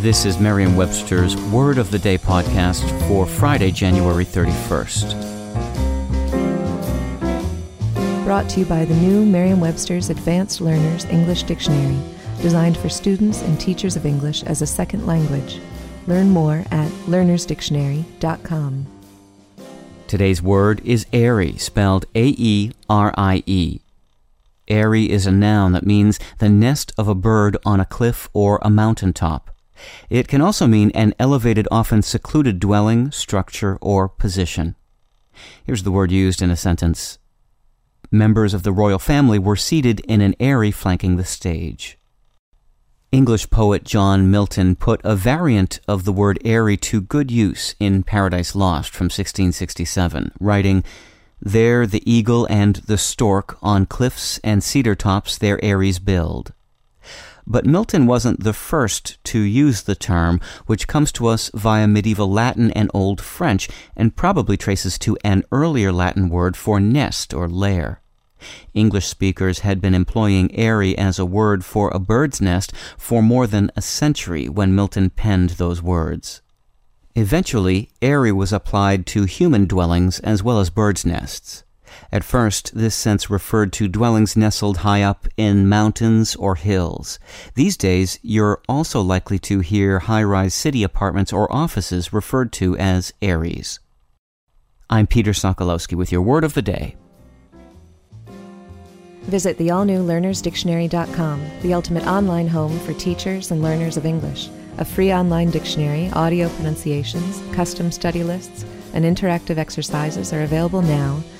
This is Merriam Webster's Word of the Day podcast for Friday, January 31st. Brought to you by the new Merriam Webster's Advanced Learners English Dictionary, designed for students and teachers of English as a second language. Learn more at learnersdictionary.com. Today's word is aerie, spelled A E R I E. Aerie is a noun that means the nest of a bird on a cliff or a mountain top. It can also mean an elevated, often secluded dwelling, structure, or position. Here's the word used in a sentence. Members of the royal family were seated in an aerie flanking the stage. English poet John Milton put a variant of the word aerie to good use in Paradise Lost from 1667, writing, There the eagle and the stork on cliffs and cedar tops their eyries build. But Milton wasn't the first to use the term, which comes to us via medieval Latin and Old French, and probably traces to an earlier Latin word for nest or lair. English speakers had been employing aerie as a word for a bird's nest for more than a century when Milton penned those words. Eventually, aerie was applied to human dwellings as well as birds' nests. At first, this sense referred to dwellings nestled high up in mountains or hills. These days, you're also likely to hear high rise city apartments or offices referred to as aeries. I'm Peter Sokolowski with your word of the day. Visit the all new learnersdictionary.com, the ultimate online home for teachers and learners of English. A free online dictionary, audio pronunciations, custom study lists, and interactive exercises are available now